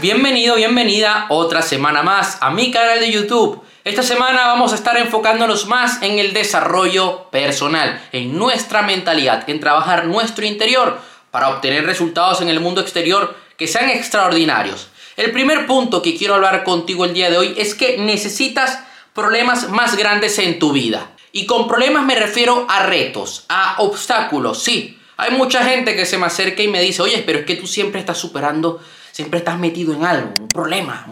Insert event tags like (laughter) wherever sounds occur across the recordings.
bienvenido, bienvenida otra semana más a mi canal de YouTube. Esta semana vamos a estar enfocándonos más en el desarrollo personal, en nuestra mentalidad, en trabajar nuestro interior para obtener resultados en el mundo exterior que sean extraordinarios. El primer punto que quiero hablar contigo el día de hoy es que necesitas problemas más grandes en tu vida. Y con problemas me refiero a retos, a obstáculos, sí. Hay mucha gente que se me acerca y me dice, oye, pero es que tú siempre estás superando, siempre estás metido en algo, un problema,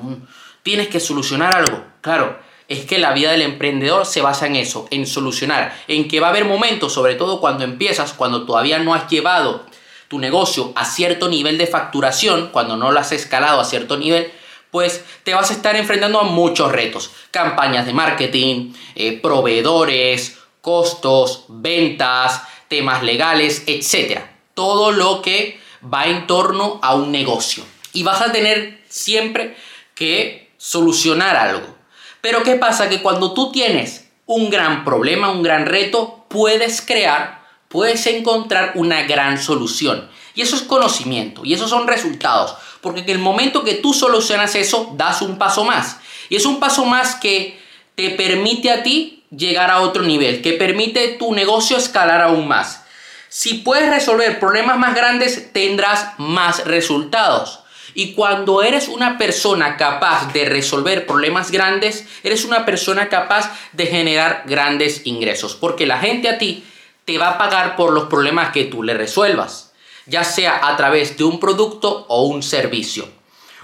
tienes que solucionar algo. Claro, es que la vida del emprendedor se basa en eso, en solucionar, en que va a haber momentos, sobre todo cuando empiezas, cuando todavía no has llevado tu negocio a cierto nivel de facturación, cuando no lo has escalado a cierto nivel, pues te vas a estar enfrentando a muchos retos. Campañas de marketing, eh, proveedores, costos, ventas, temas legales, etc. Todo lo que va en torno a un negocio. Y vas a tener siempre que solucionar algo. Pero ¿qué pasa? Que cuando tú tienes un gran problema, un gran reto, puedes crear, puedes encontrar una gran solución. Y eso es conocimiento, y esos son resultados. Porque en el momento que tú solucionas eso, das un paso más. Y es un paso más que te permite a ti llegar a otro nivel, que permite tu negocio escalar aún más. Si puedes resolver problemas más grandes, tendrás más resultados. Y cuando eres una persona capaz de resolver problemas grandes, eres una persona capaz de generar grandes ingresos. Porque la gente a ti te va a pagar por los problemas que tú le resuelvas. Ya sea a través de un producto o un servicio.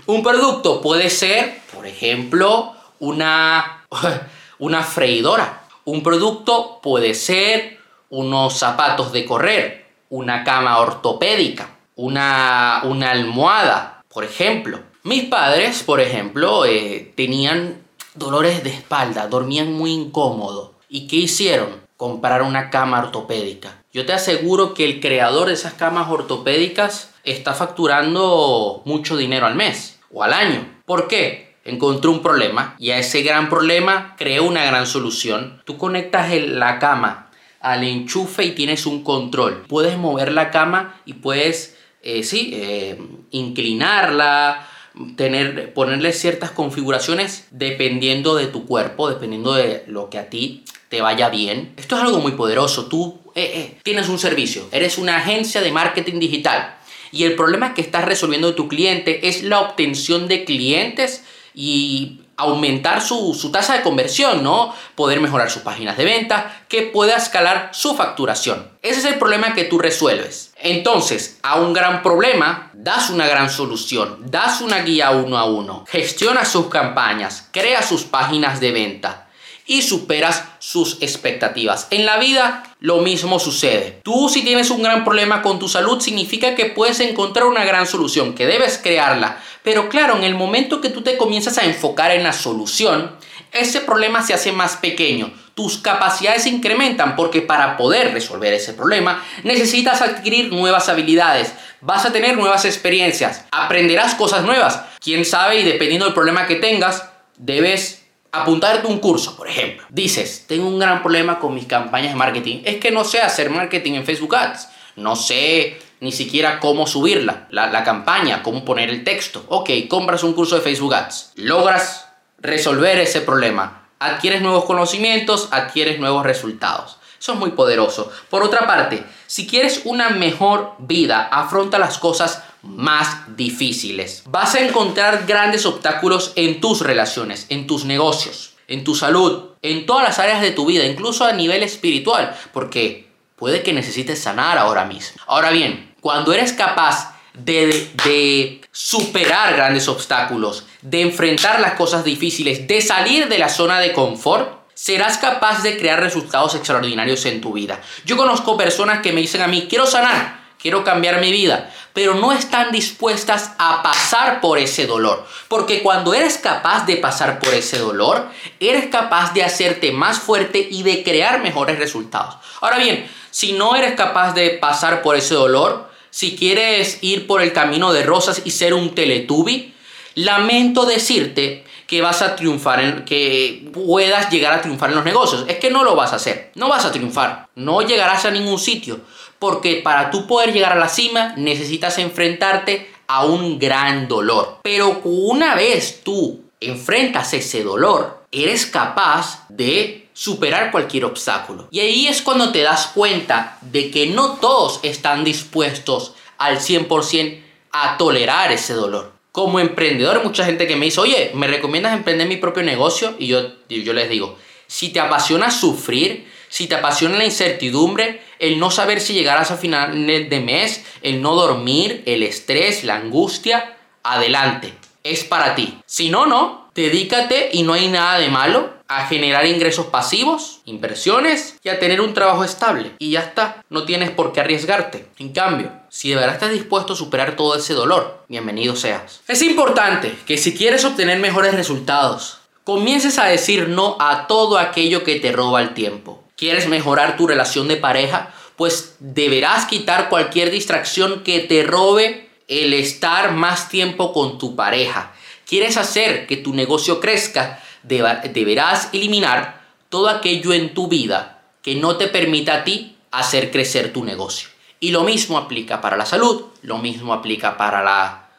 Un producto puede ser, por ejemplo, una (laughs) una freidora. Un producto puede ser unos zapatos de correr, una cama ortopédica, una, una almohada, por ejemplo. Mis padres, por ejemplo, eh, tenían dolores de espalda, dormían muy incómodo. ¿Y qué hicieron? Comprar una cama ortopédica. Yo te aseguro que el creador de esas camas ortopédicas está facturando mucho dinero al mes o al año. ¿Por qué? encontró un problema y a ese gran problema creó una gran solución. Tú conectas la cama al enchufe y tienes un control. Puedes mover la cama y puedes, eh, sí, eh, inclinarla, tener, ponerle ciertas configuraciones dependiendo de tu cuerpo, dependiendo de lo que a ti te vaya bien. Esto es algo muy poderoso. Tú eh, tienes un servicio, eres una agencia de marketing digital. Y el problema que estás resolviendo de tu cliente es la obtención de clientes y aumentar su, tasa de conversión, ¿no? Poder mejorar sus páginas de venta, que pueda escalar su facturación. Ese es el problema que tú resuelves. Entonces, a un gran problema, das una gran solución, das una guía uno a uno, gestiona sus campañas, crea sus páginas de venta y superas sus expectativas. En la vida lo mismo sucede. Tú si tienes un gran problema con tu salud significa que puedes encontrar una gran solución, que debes crearla. Pero claro, en el momento que tú te comienzas a enfocar en la solución, ese problema se hace más pequeño. Tus capacidades se incrementan porque para poder resolver ese problema necesitas adquirir nuevas habilidades, vas a tener nuevas experiencias, aprenderás cosas nuevas. Quién sabe y dependiendo del problema que tengas, debes apuntarte un curso, por ejemplo. Dices, tengo un gran problema con mis campañas de marketing. Es que no sé hacer marketing en Facebook Ads. No sé ni siquiera cómo subirla, la, la campaña, cómo poner el texto. Ok, compras un curso de Facebook Ads. Logras resolver ese problema. Adquieres nuevos conocimientos, adquieres nuevos resultados. Eso es muy poderoso. Por otra parte, si quieres una mejor vida, afronta las cosas más difíciles. Vas a encontrar grandes obstáculos en tus relaciones, en tus negocios, en tu salud, en todas las áreas de tu vida, incluso a nivel espiritual, porque puede que necesites sanar ahora mismo. Ahora bien, cuando eres capaz de, de, superar grandes obstáculos, de enfrentar las cosas difíciles, de salir de la zona de confort, serás capaz de crear resultados extraordinarios en tu vida. Yo conozco personas que me dicen a mí, quiero sanar, quiero cambiar mi vida, pero no están dispuestas a pasar por ese dolor. Porque cuando eres capaz de pasar por ese dolor, eres capaz de hacerte más fuerte y de crear mejores resultados. Ahora bien, si no eres capaz de pasar por ese dolor, si quieres ir por el camino de rosas y ser un teletubi, lamento decirte que vas a triunfar, en, que puedas llegar a triunfar en los negocios. Es que no lo vas a hacer, no vas a triunfar, no llegarás a ningún sitio porque para tú poder llegar a la cima necesitas enfrentarte a un gran dolor. Pero una vez tú enfrentas ese dolor, eres capaz de superar cualquier obstáculo. Y ahí es cuando te das cuenta de que no todos están dispuestos al 100% a tolerar ese dolor. Como emprendedor, mucha gente que me dice, oye, ¿me recomiendas emprender mi propio negocio? Y yo, yo les digo, si te apasiona sufrir, si te apasiona la incertidumbre, el no saber si llegarás a final de mes, el no dormir, el estrés, la angustia, adelante, es para ti. Si no, no, dedícate y no hay nada de malo a generar ingresos pasivos, inversiones y a tener un trabajo estable. Y ya está, no tienes por qué arriesgarte. En cambio, si de verdad estás dispuesto a superar todo ese dolor, bienvenido seas. Es importante que si quieres obtener mejores resultados, comiences a decir no a todo aquello que te roba el tiempo. ¿Quieres mejorar tu relación de pareja? Pues deberás quitar cualquier distracción que te robe el estar más tiempo con tu pareja. ¿Quieres hacer que tu negocio crezca? Deberás eliminar todo aquello en tu vida que no te permita a ti hacer crecer tu negocio. Y lo mismo aplica para la salud, lo mismo aplica para la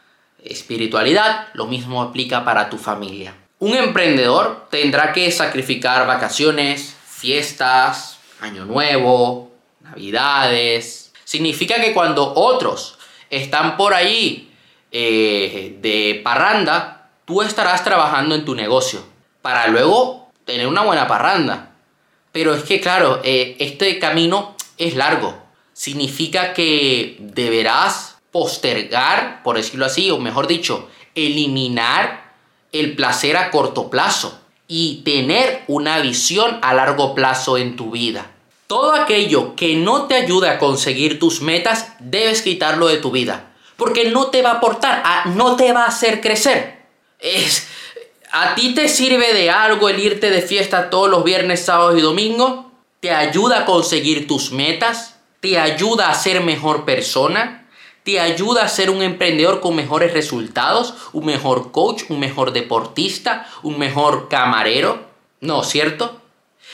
espiritualidad, lo mismo aplica para tu familia. Un emprendedor tendrá que sacrificar vacaciones, fiestas, año nuevo, navidades. Significa que cuando otros están por ahí eh, de parranda, tú estarás trabajando en tu negocio para luego tener una buena parranda. Pero es que, claro, eh, este camino es largo. Significa que deberás postergar, por decirlo así, o mejor dicho, eliminar el placer a corto plazo y tener una visión a largo plazo en tu vida. Todo aquello que no te ayude a conseguir tus metas, debes quitarlo de tu vida. Porque no te va a aportar, no te va a hacer crecer. Es, ¿A ti te sirve de algo el irte de fiesta todos los viernes, sábados y domingos? ¿Te ayuda a conseguir tus metas? ¿Te ayuda a ser mejor persona? ¿Te ayuda a ser un emprendedor con mejores resultados? ¿Un mejor coach? ¿Un mejor deportista? ¿Un mejor camarero? No, ¿cierto?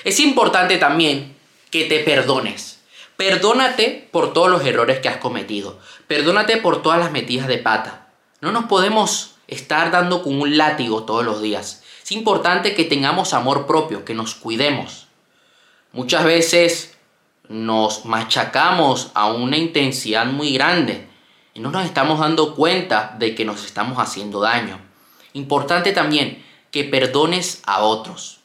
Es importante también que te perdones. Perdónate por todos los errores que has cometido. Perdónate por todas las metidas de pata. No nos podemos estar dando con un látigo todos los días. Es importante que tengamos amor propio, que nos cuidemos. Muchas veces nos machacamos a una intensidad muy grande y no nos estamos dando cuenta de que nos estamos haciendo daño. Importante también que perdones a otros.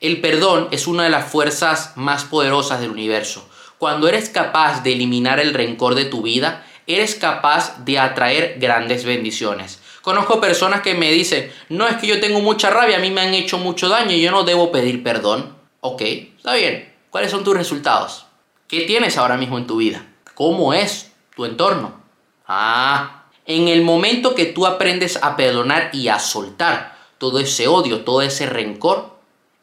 El perdón es una de las fuerzas más poderosas del universo. Cuando eres capaz de eliminar el rencor de tu vida, eres capaz de atraer grandes bendiciones. Conozco personas que me dicen, no es que yo tengo mucha rabia, a mí me han hecho mucho daño y yo no debo pedir perdón. Ok, está bien. ¿Cuáles son tus resultados? ¿Qué tienes ahora mismo en tu vida? ¿Cómo es tu entorno? Ah, en el momento que tú aprendes a perdonar y a soltar todo ese odio, todo ese rencor,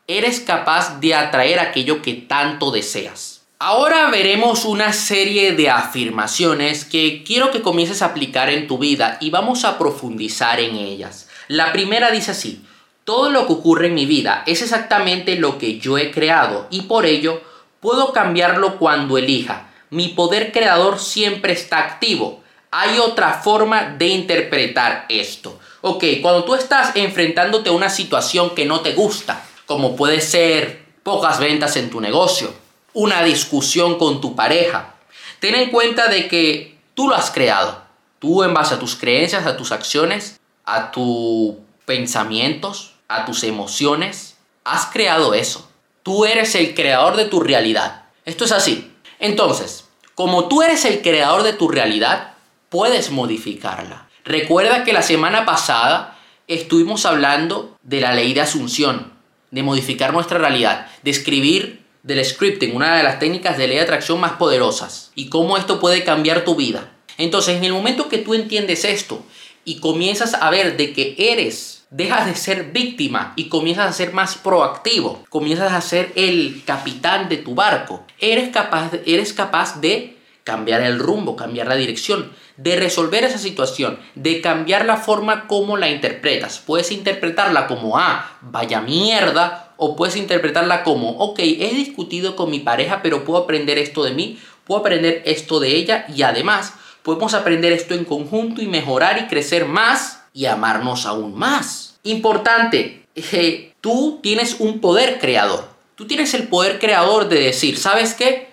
eres capaz de atraer aquello que tanto deseas. Ahora veremos una serie de afirmaciones que quiero que comiences a aplicar en tu vida y vamos a profundizar en ellas. La primera dice así, todo lo que ocurre en mi vida es exactamente lo que yo he creado y por ello puedo cambiarlo cuando elija. Mi poder creador siempre está activo. Hay otra forma de interpretar esto. Ok, cuando tú estás enfrentándote a una situación que no te gusta, como puede ser pocas ventas en tu negocio, una discusión con tu pareja. Ten en cuenta de que tú lo has creado. Tú en base a tus creencias, a tus acciones, a tus pensamientos, a tus emociones, has creado eso. Tú eres el creador de tu realidad. Esto es así. Entonces, como tú eres el creador de tu realidad, puedes modificarla. Recuerda que la semana pasada estuvimos hablando de la ley de asunción, de modificar nuestra realidad, de escribir del scripting, una de las técnicas de ley de atracción más poderosas y cómo esto puede cambiar tu vida. Entonces, en el momento que tú entiendes esto y comienzas a ver de que eres, dejas de ser víctima y comienzas a ser más proactivo, comienzas a ser el capitán de tu barco, eres capaz, eres capaz de cambiar el rumbo, cambiar la dirección, de resolver esa situación, de cambiar la forma como la interpretas. Puedes interpretarla como, ah, vaya mierda, o puedes interpretarla como, ok, he discutido con mi pareja, pero puedo aprender esto de mí, puedo aprender esto de ella y además podemos aprender esto en conjunto y mejorar y crecer más y amarnos aún más. Importante, eh, tú tienes un poder creador. Tú tienes el poder creador de decir, ¿sabes qué?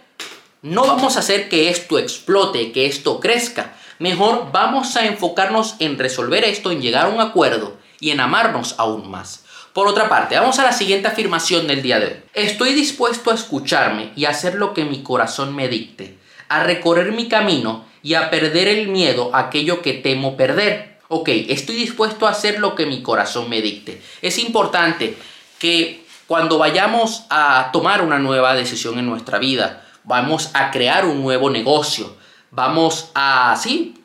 No vamos a hacer que esto explote, que esto crezca. Mejor vamos a enfocarnos en resolver esto, en llegar a un acuerdo y en amarnos aún más. Por otra parte, vamos a la siguiente afirmación del día de hoy. Estoy dispuesto a escucharme y hacer lo que mi corazón me dicte, a recorrer mi camino y a perder el miedo a aquello que temo perder. Ok, estoy dispuesto a hacer lo que mi corazón me dicte. Es importante que cuando vayamos a tomar una nueva decisión en nuestra vida, vamos a crear un nuevo negocio, vamos a, sí,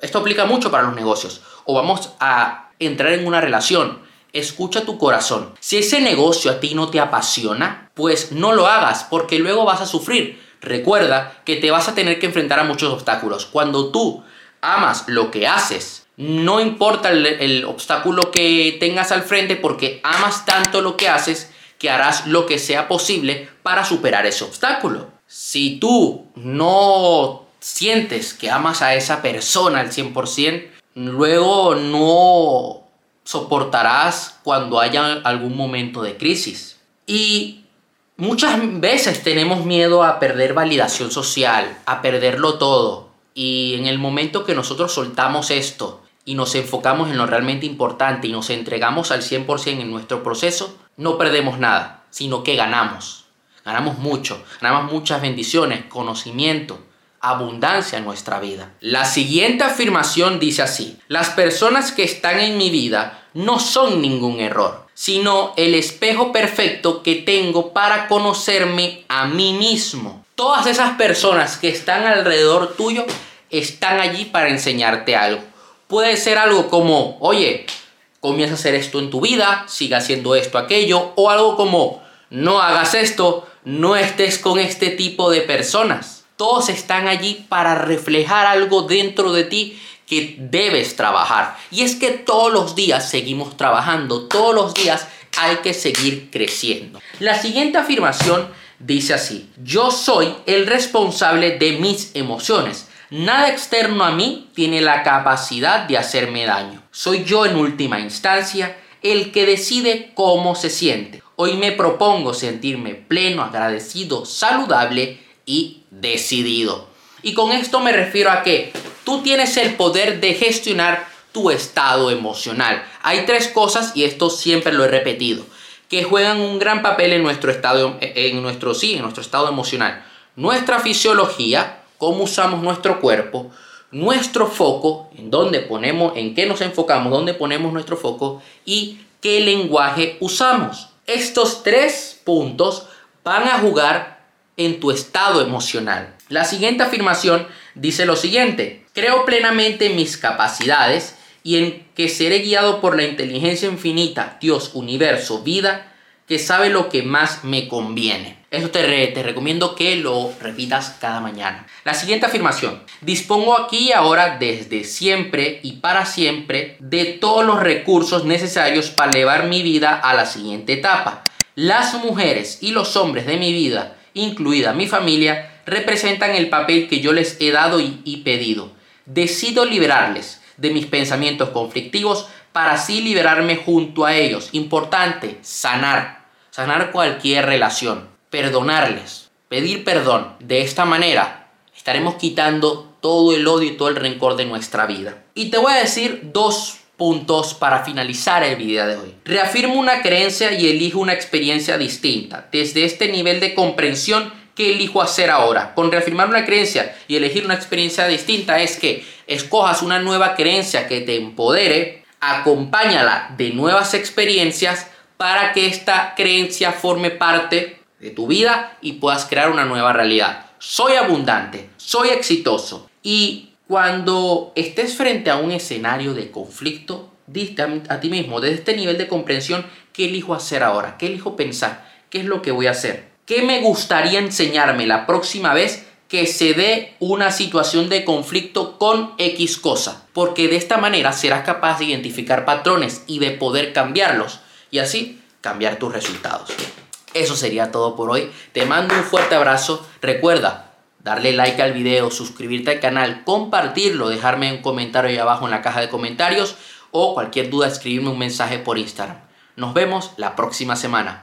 esto aplica mucho para los negocios, o vamos a entrar en una relación, escucha tu corazón. Si ese negocio a ti no te apasiona, pues no lo hagas porque luego vas a sufrir. Recuerda que te vas a tener que enfrentar a muchos obstáculos. Cuando tú amas lo que haces, no importa el, el obstáculo que tengas al frente porque amas tanto lo que haces que harás lo que sea posible para superar ese obstáculo. Si tú no sientes que amas a esa persona al 100%, luego no soportarás cuando haya algún momento de crisis. Y muchas veces tenemos miedo a perder validación social, a perderlo todo. Y en el momento que nosotros soltamos esto y nos enfocamos en lo realmente importante y nos entregamos al 100% en nuestro proceso, no perdemos nada, sino que ganamos. Ganamos mucho, ganamos muchas bendiciones, conocimiento, abundancia en nuestra vida. La siguiente afirmación dice así, las personas que están en mi vida no son ningún error, sino el espejo perfecto que tengo para conocerme a mí mismo. Todas esas personas que están alrededor tuyo están allí para enseñarte algo. Puede ser algo como, oye, comienza a hacer esto en tu vida, siga haciendo esto, aquello, o algo como, no hagas esto, no estés con este tipo de personas todos están allí para reflejar algo dentro de ti que debes trabajar. Y es que todos los días seguimos trabajando, todos los días hay que seguir creciendo. La siguiente afirmación dice así, yo soy el responsable de mis emociones. Nada externo a mí tiene la capacidad de hacerme daño. Soy yo en última instancia el que decide cómo se siente. Hoy me propongo sentirme pleno, agradecido, saludable y decidido. Y con esto me refiero a que tú tienes el poder de gestionar tu estado emocional. Hay tres cosas, y esto siempre lo he repetido, que juegan un gran papel en nuestro estado, en nuestro, sí, en nuestro estado emocional. Nuestra fisiología, cómo usamos nuestro cuerpo, nuestro foco, en dónde ponemos, en qué nos enfocamos, dónde ponemos nuestro foco y qué lenguaje usamos. Estos tres puntos van a jugar en tu estado emocional. La siguiente afirmación dice lo siguiente, creo plenamente en mis capacidades y en que seré guiado por la inteligencia infinita, Dios, universo, vida, que sabe lo que más me conviene. Eso te, te recomiendo que lo repitas cada mañana. La siguiente afirmación. Dispongo aquí y ahora desde siempre y para siempre de todos los recursos necesarios para elevar mi vida a la siguiente etapa. Las mujeres y los hombres de mi vida incluida mi familia, representan el papel que yo les he dado y, pedido. Decido liberarles de mis pensamientos conflictivos para así liberarme junto a ellos. Importante, sanar. Sanar cualquier relación. Perdonarles. Pedir perdón. De esta manera estaremos quitando todo el odio y todo el rencor de nuestra vida. Y te voy a decir dos puntos para finalizar el video de hoy. Reafirmo una creencia y elijo una experiencia distinta. Desde este nivel de comprensión, ¿qué elijo hacer ahora? Con reafirmar una creencia y elegir una experiencia distinta es que escojas una nueva creencia que te empodere, acompáñala de nuevas experiencias para que esta creencia forme parte de tu vida y puedas crear una nueva realidad. Soy abundante, soy exitoso y cuando estés frente a un escenario de conflicto, diste a, ti mismo, desde este nivel de comprensión, ¿qué elijo hacer ahora? ¿Qué elijo pensar? ¿Qué es lo que voy a hacer? ¿Qué me gustaría enseñarme la próxima vez que se dé una situación de conflicto con X cosa? Porque de esta manera serás capaz de identificar patrones y de poder cambiarlos y así cambiar tus resultados. Eso sería todo por hoy. Te mando un fuerte abrazo. Recuerda, darle like al video, suscribirte al canal, compartirlo, dejarme un comentario ahí abajo en la caja de comentarios o cualquier duda escribirme un mensaje por Instagram. Nos vemos la próxima semana.